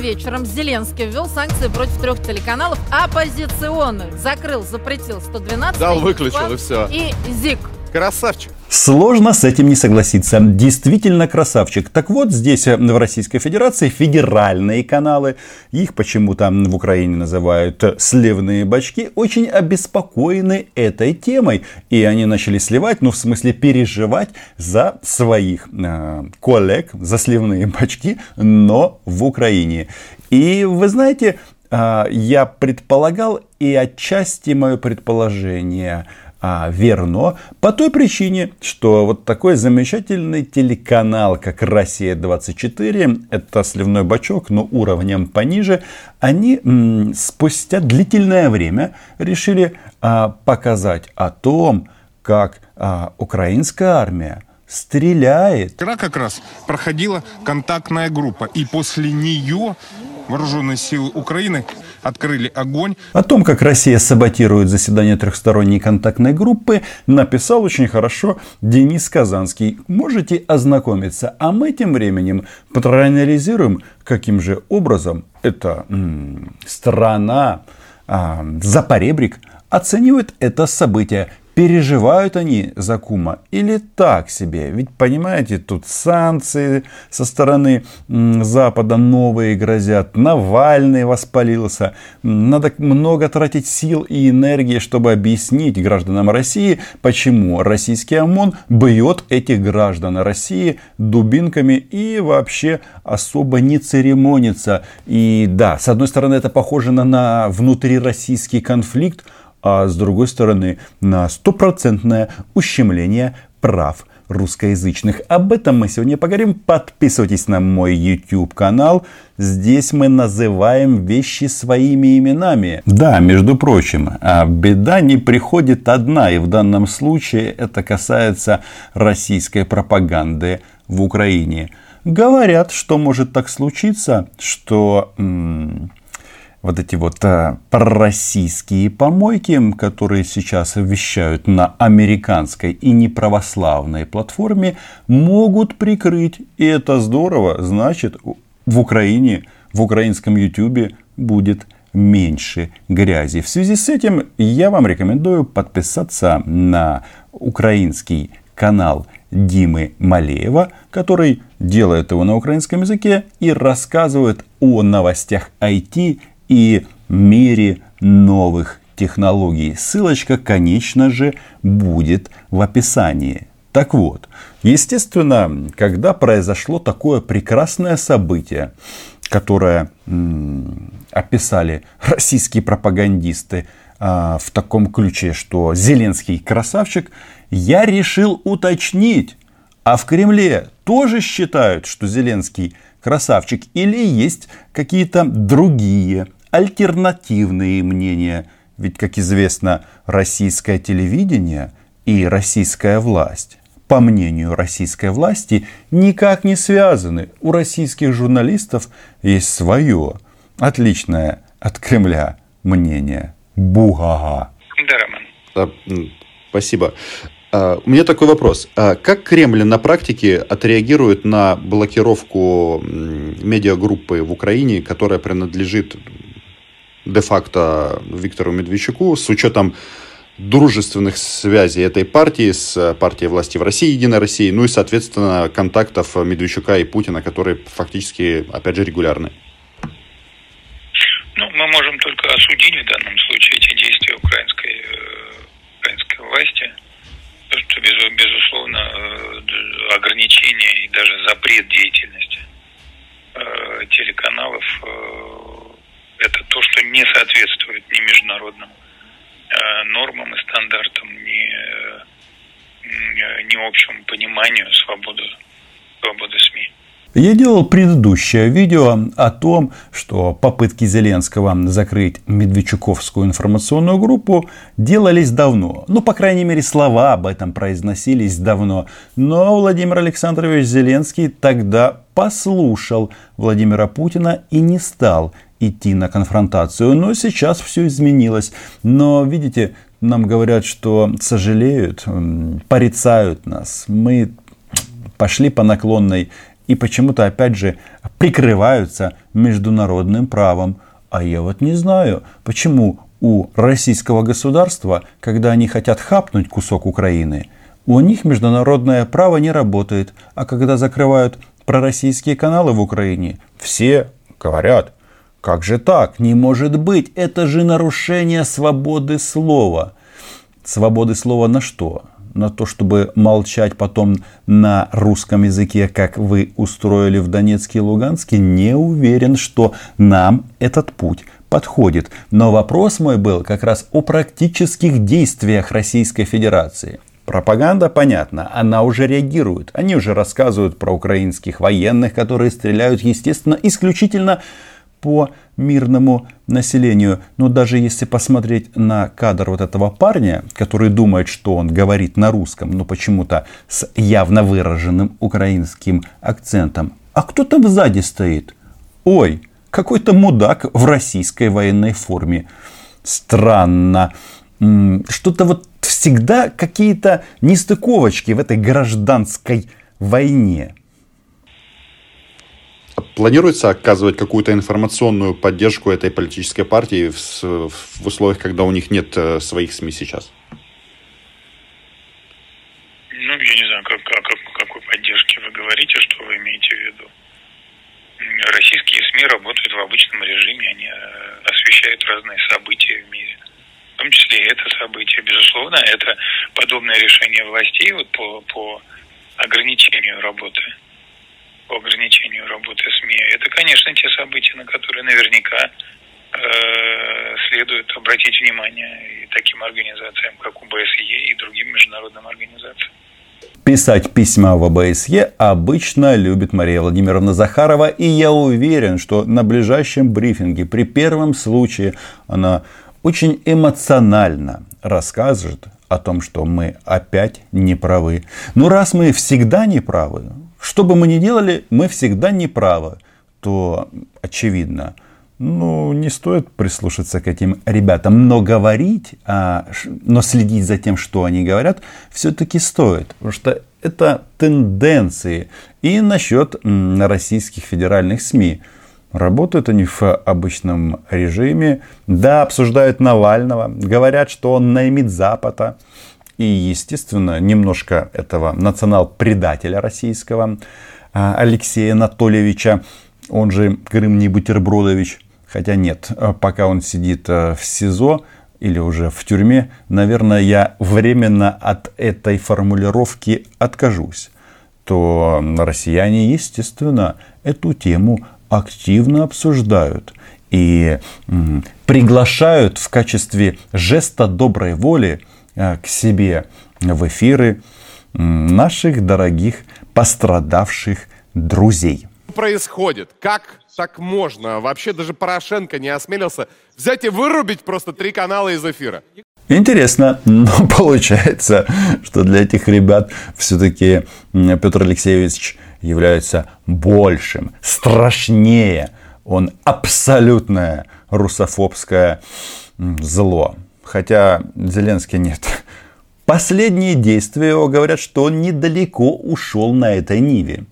вечером Зеленский ввел санкции против трех телеканалов оппозиционных. Закрыл, запретил 112. Дал, выключил и все. И ЗИК. Красавчик. Сложно с этим не согласиться. Действительно красавчик. Так вот, здесь э, в Российской Федерации федеральные каналы, их почему-то в Украине называют сливные бачки, очень обеспокоены этой темой. И они начали сливать, ну в смысле переживать за своих э, коллег, за сливные бачки, но в Украине. И вы знаете, э, я предполагал, и отчасти мое предположение – а, верно по той причине, что вот такой замечательный телеканал, как «Россия-24», это сливной бачок, но уровнем пониже, они м, спустя длительное время решили а, показать о том, как а, украинская армия стреляет. Вчера как раз проходила контактная группа, и после нее вооруженные силы Украины открыли огонь. О том, как Россия саботирует заседание трехсторонней контактной группы, написал очень хорошо Денис Казанский. Можете ознакомиться. А мы тем временем проанализируем, каким же образом эта м- страна, а, Запоребрик, оценивает это событие переживают они за кума или так себе? Ведь, понимаете, тут санкции со стороны Запада новые грозят. Навальный воспалился. Надо много тратить сил и энергии, чтобы объяснить гражданам России, почему российский ОМОН бьет этих граждан России дубинками и вообще особо не церемонится. И да, с одной стороны, это похоже на, на внутрироссийский конфликт, а с другой стороны на стопроцентное ущемление прав русскоязычных. Об этом мы сегодня поговорим. Подписывайтесь на мой YouTube канал. Здесь мы называем вещи своими именами. Да, между прочим, а беда не приходит одна. И в данном случае это касается российской пропаганды в Украине. Говорят, что может так случиться, что... М- вот эти вот а, пророссийские помойки, которые сейчас вещают на американской и неправославной платформе, могут прикрыть. И это здорово. Значит, в Украине, в украинском YouTube будет меньше грязи. В связи с этим я вам рекомендую подписаться на украинский канал Димы Малеева, который делает его на украинском языке и рассказывает о новостях IT и мире новых технологий. Ссылочка, конечно же, будет в описании. Так вот, естественно, когда произошло такое прекрасное событие, которое м- описали российские пропагандисты а, в таком ключе, что Зеленский красавчик, я решил уточнить, а в Кремле тоже считают, что Зеленский красавчик или есть какие-то другие альтернативные мнения. Ведь, как известно, российское телевидение и российская власть, по мнению российской власти, никак не связаны. У российских журналистов есть свое, отличное от Кремля мнение. Бугага. Да, Роман. Спасибо. Uh, у меня такой вопрос. Uh, как Кремль на практике отреагирует на блокировку медиагруппы в Украине, которая принадлежит де-факто Виктору Медведчуку с учетом дружественных связей этой партии с партией власти в России, Единой России, ну и, соответственно, контактов Медведчука и Путина, которые фактически, опять же, регулярны. Ну, мы можем только осудить в данном случае эти действия украинской, э, украинской власти, что, безусловно, э, ограничение и даже запрет деятельности э, телеканалов это то, что не соответствует ни международным э, нормам и стандартам, ни, э, ни общему пониманию свободы, свободы СМИ. Я делал предыдущее видео о том, что попытки Зеленского закрыть Медведчуковскую информационную группу делались давно. Ну, по крайней мере, слова об этом произносились давно. Но Владимир Александрович Зеленский тогда послушал Владимира Путина и не стал идти на конфронтацию. Но сейчас все изменилось. Но, видите, нам говорят, что сожалеют, порицают нас. Мы пошли по наклонной и почему-то опять же прикрываются международным правом. А я вот не знаю, почему у российского государства, когда они хотят хапнуть кусок Украины, у них международное право не работает, а когда закрывают пророссийские каналы в Украине, все говорят, как же так? Не может быть. Это же нарушение свободы слова. Свободы слова на что? На то, чтобы молчать потом на русском языке, как вы устроили в Донецке и Луганске, не уверен, что нам этот путь подходит. Но вопрос мой был как раз о практических действиях Российской Федерации. Пропаганда, понятно, она уже реагирует. Они уже рассказывают про украинских военных, которые стреляют, естественно, исключительно по мирному населению. Но даже если посмотреть на кадр вот этого парня, который думает, что он говорит на русском, но почему-то с явно выраженным украинским акцентом. А кто там сзади стоит? Ой, какой-то мудак в российской военной форме. Странно. Что-то вот всегда какие-то нестыковочки в этой гражданской войне. Планируется оказывать какую-то информационную поддержку этой политической партии в, в условиях, когда у них нет э, своих СМИ сейчас? Ну, я не знаю, как, как, какой поддержки вы говорите, что вы имеете в виду. Российские СМИ работают в обычном режиме, они э, освещают разные события в мире. В том числе и это событие. Безусловно, это подобное решение властей вот по, по ограничению работы по ограничению работы СМИ. Это, конечно, те события, на которые наверняка э, следует обратить внимание и таким организациям, как УБСЕ и другим международным организациям. Писать письма в ОБСЕ обычно любит Мария Владимировна Захарова, и я уверен, что на ближайшем брифинге при первом случае она очень эмоционально расскажет о том, что мы опять не правы. Ну, раз мы всегда не правы, что бы мы ни делали, мы всегда не правы, то очевидно, ну, не стоит прислушаться к этим ребятам, но говорить, а, но следить за тем, что они говорят, все-таки стоит, потому что это тенденции. И насчет российских федеральных СМИ. Работают они в обычном режиме, да, обсуждают Навального, говорят, что он наймит Запада, и, естественно, немножко этого национал-предателя российского а, Алексея Анатольевича, он же Крым не Бутербродович, хотя нет, а, пока он сидит а, в СИЗО или уже в тюрьме, наверное, я временно от этой формулировки откажусь. То россияне, естественно, эту тему активно обсуждают и приглашают в качестве жеста доброй воли к себе в эфиры наших дорогих пострадавших друзей. Происходит. Как так можно? Вообще даже Порошенко не осмелился взять и вырубить просто три канала из эфира. Интересно, но получается, что для этих ребят все-таки Петр Алексеевич является большим, страшнее. Он абсолютное русофобское зло. Хотя Зеленский нет. Последние действия его говорят, что он недалеко ушел на этой ниве.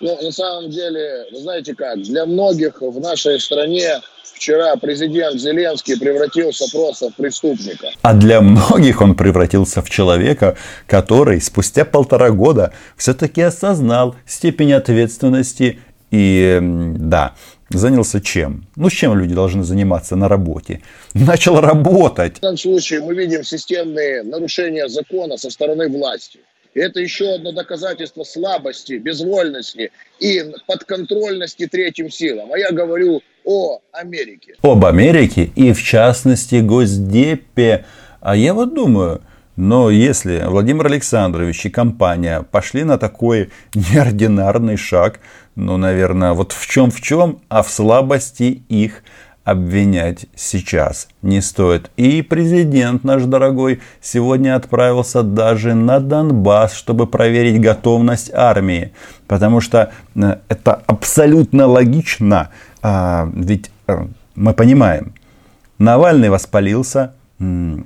Ну, на самом деле, вы знаете как, для многих в нашей стране вчера президент Зеленский превратился просто в преступника. А для многих он превратился в человека, который спустя полтора года все-таки осознал степень ответственности и, да, занялся чем? Ну, с чем люди должны заниматься на работе? Начал работать. В данном случае мы видим системные нарушения закона со стороны власти. И это еще одно доказательство слабости, безвольности и подконтрольности третьим силам. А я говорю о Америке. Об Америке и в частности Госдепе. А я вот думаю, но если Владимир Александрович и компания пошли на такой неординарный шаг, ну, наверное, вот в чем в чем, а в слабости их обвинять сейчас не стоит. И президент наш дорогой сегодня отправился даже на Донбасс, чтобы проверить готовность армии. Потому что э, это абсолютно логично. А, ведь э, мы понимаем, Навальный воспалился,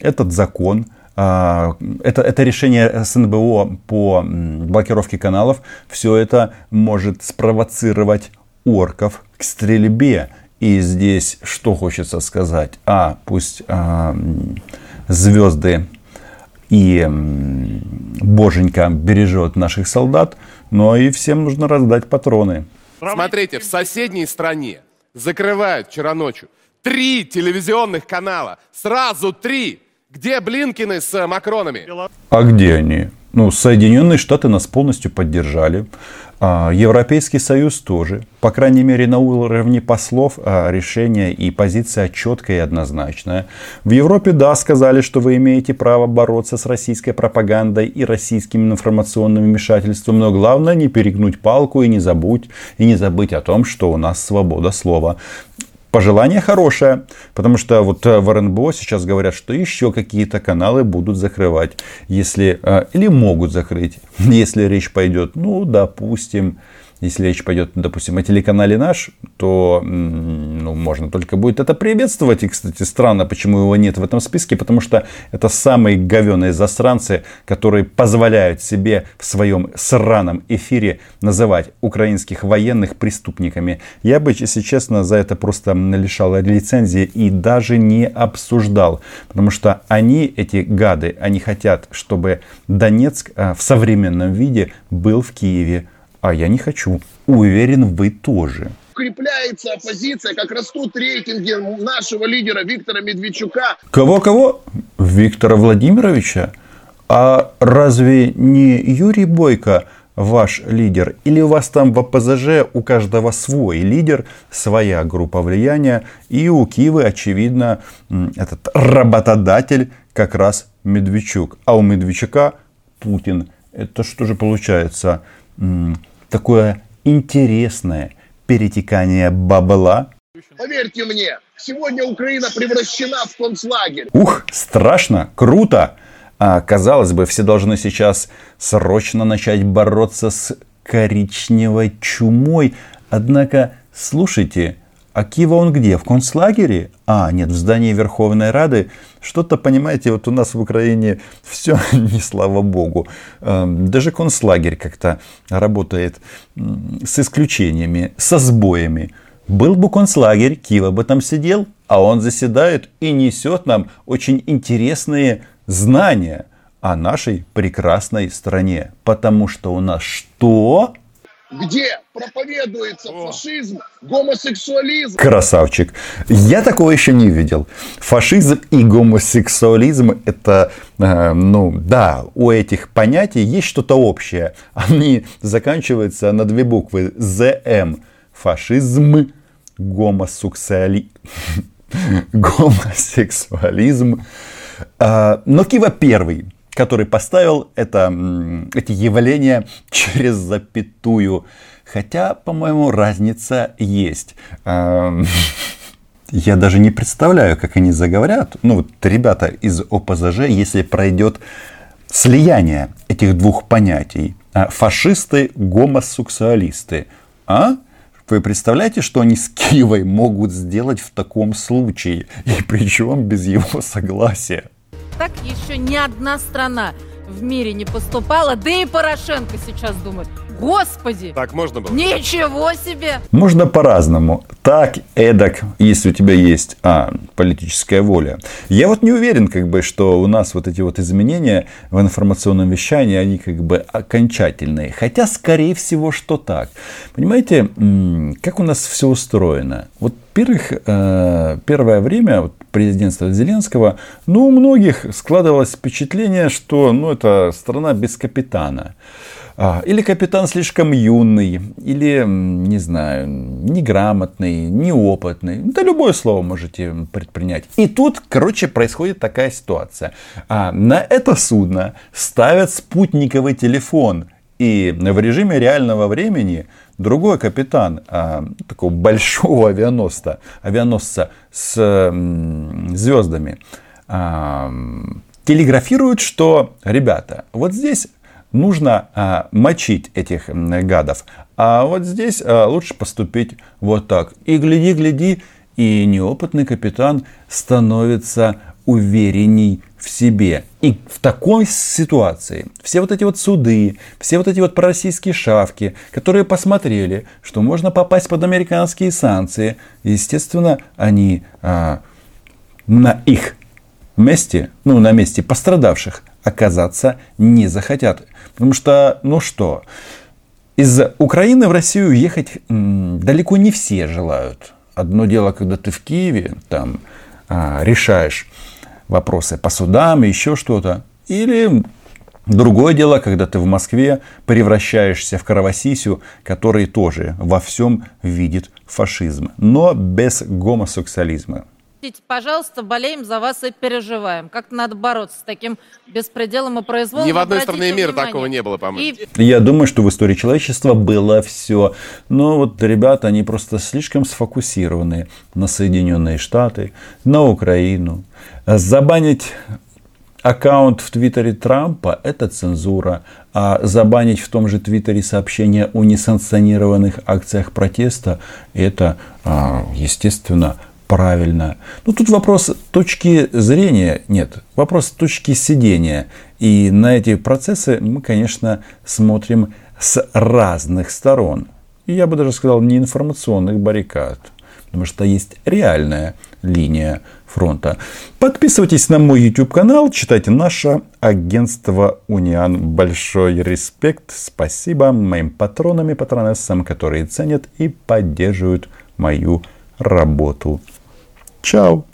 этот закон это, это решение СНБО по блокировке каналов, все это может спровоцировать орков к стрельбе. И здесь что хочется сказать? А, пусть а, звезды и боженька бережет наших солдат, но и всем нужно раздать патроны. Смотрите, в соседней стране закрывают вчера ночью три телевизионных канала. Сразу три. Где Блинкины с Макронами? А где они? Ну, Соединенные Штаты нас полностью поддержали. А, Европейский Союз тоже. По крайней мере, на уровне послов а, решение и позиция четкая и однозначная. В Европе, да, сказали, что вы имеете право бороться с российской пропагандой и российским информационным вмешательством. Но главное не перегнуть палку и не забудь, и не забыть о том, что у нас свобода слова пожелание хорошее, потому что вот э, в РНБО сейчас говорят, что еще какие-то каналы будут закрывать, если э, или могут закрыть, если речь пойдет, ну, допустим, если речь пойдет, допустим, о телеканале «Наш», то ну, можно только будет это приветствовать. И, кстати, странно, почему его нет в этом списке, потому что это самые говеные засранцы, которые позволяют себе в своем сраном эфире называть украинских военных преступниками. Я бы, если честно, за это просто лишал лицензии и даже не обсуждал. Потому что они, эти гады, они хотят, чтобы Донецк а, в современном виде был в Киеве а я не хочу. Уверен, вы тоже. Укрепляется оппозиция, как растут рейтинги нашего лидера Виктора Медведчука. Кого-кого? Виктора Владимировича? А разве не Юрий Бойко ваш лидер? Или у вас там в ОПЗЖ у каждого свой лидер, своя группа влияния, и у Кивы, очевидно, этот работодатель как раз Медведчук. А у Медведчука Путин. Это что же получается? Такое интересное перетекание бабла. Поверьте мне, сегодня Украина превращена в концлагерь. Ух, страшно, круто. А, казалось бы, все должны сейчас срочно начать бороться с коричневой чумой. Однако, слушайте, а Киева он где? В концлагере? А, нет, в здании Верховной Рады. Что-то, понимаете, вот у нас в Украине все не слава богу. Эм, даже концлагерь как-то работает с исключениями, со сбоями. Был бы концлагерь, Киева бы там сидел, а он заседает и несет нам очень интересные знания о нашей прекрасной стране. Потому что у нас что? Где проповедуется фашизм, гомосексуализм. Красавчик. Я такого еще не видел. Фашизм и гомосексуализм это, э, ну да, у этих понятий есть что-то общее. Они заканчиваются на две буквы. ЗМ. Фашизм, гомосексуали... гомосексуализм. Э, но Кива первый который поставил это, эти явления через запятую. Хотя, по-моему, разница есть. Эм, я даже не представляю, как они заговорят. Ну, вот ребята из ОПЗЖ, если пройдет слияние этих двух понятий. А, фашисты, гомосексуалисты. А? Вы представляете, что они с Киевой могут сделать в таком случае? И причем без его согласия? Так еще ни одна страна в мире не поступала. Да и Порошенко сейчас думает, господи, так можно было? Ничего себе! Можно по-разному. Так, эдак, если у тебя есть а, политическая воля. Я вот не уверен, как бы, что у нас вот эти вот изменения в информационном вещании, они как бы окончательные. Хотя, скорее всего, что так. Понимаете, как у нас все устроено? Вот во-первых, э, первое время вот, президентства Зеленского, ну, у многих складывалось впечатление, что ну, это страна без капитана. А, или капитан слишком юный, или, не знаю, неграмотный, неопытный. Да любое слово можете предпринять. И тут, короче, происходит такая ситуация. А, на это судно ставят спутниковый телефон. И в режиме реального времени другой капитан а, такого большого авианосца, авианосца с м, звездами а, телеграфирует, что, ребята, вот здесь нужно а, мочить этих гадов, а вот здесь а, лучше поступить вот так. И гляди, гляди, и неопытный капитан становится уверенней в себе. И в такой ситуации все вот эти вот суды, все вот эти вот пророссийские шавки, которые посмотрели, что можно попасть под американские санкции, естественно, они а, на их месте, ну, на месте пострадавших оказаться не захотят. Потому что, ну что, из Украины в Россию ехать м, далеко не все желают. Одно дело, когда ты в Киеве, там а, решаешь вопросы по судам, еще что-то. Или Другое дело, когда ты в Москве превращаешься в кровосисю, который тоже во всем видит фашизм, но без гомосексуализма. Пожалуйста, болеем за вас и переживаем. Как-то надо бороться с таким беспределом и произволом. Ни в одной стране мира такого не было, по-моему. И... Я думаю, что в истории человечества было все. Но вот ребята, они просто слишком сфокусированы на Соединенные Штаты, на Украину. Забанить аккаунт в Твиттере Трампа – это цензура, а забанить в том же Твиттере сообщения о несанкционированных акциях протеста – это, а, естественно, правильно. Ну, тут вопрос точки зрения, нет, вопрос точки сидения. И на эти процессы мы, конечно, смотрим с разных сторон. И я бы даже сказал, не информационных баррикад. Потому что есть реальная линия фронта. Подписывайтесь на мой YouTube канал, читайте наше агентство Униан. Большой респект, спасибо моим патронам и патронессам, которые ценят и поддерживают мою работу. Ciao.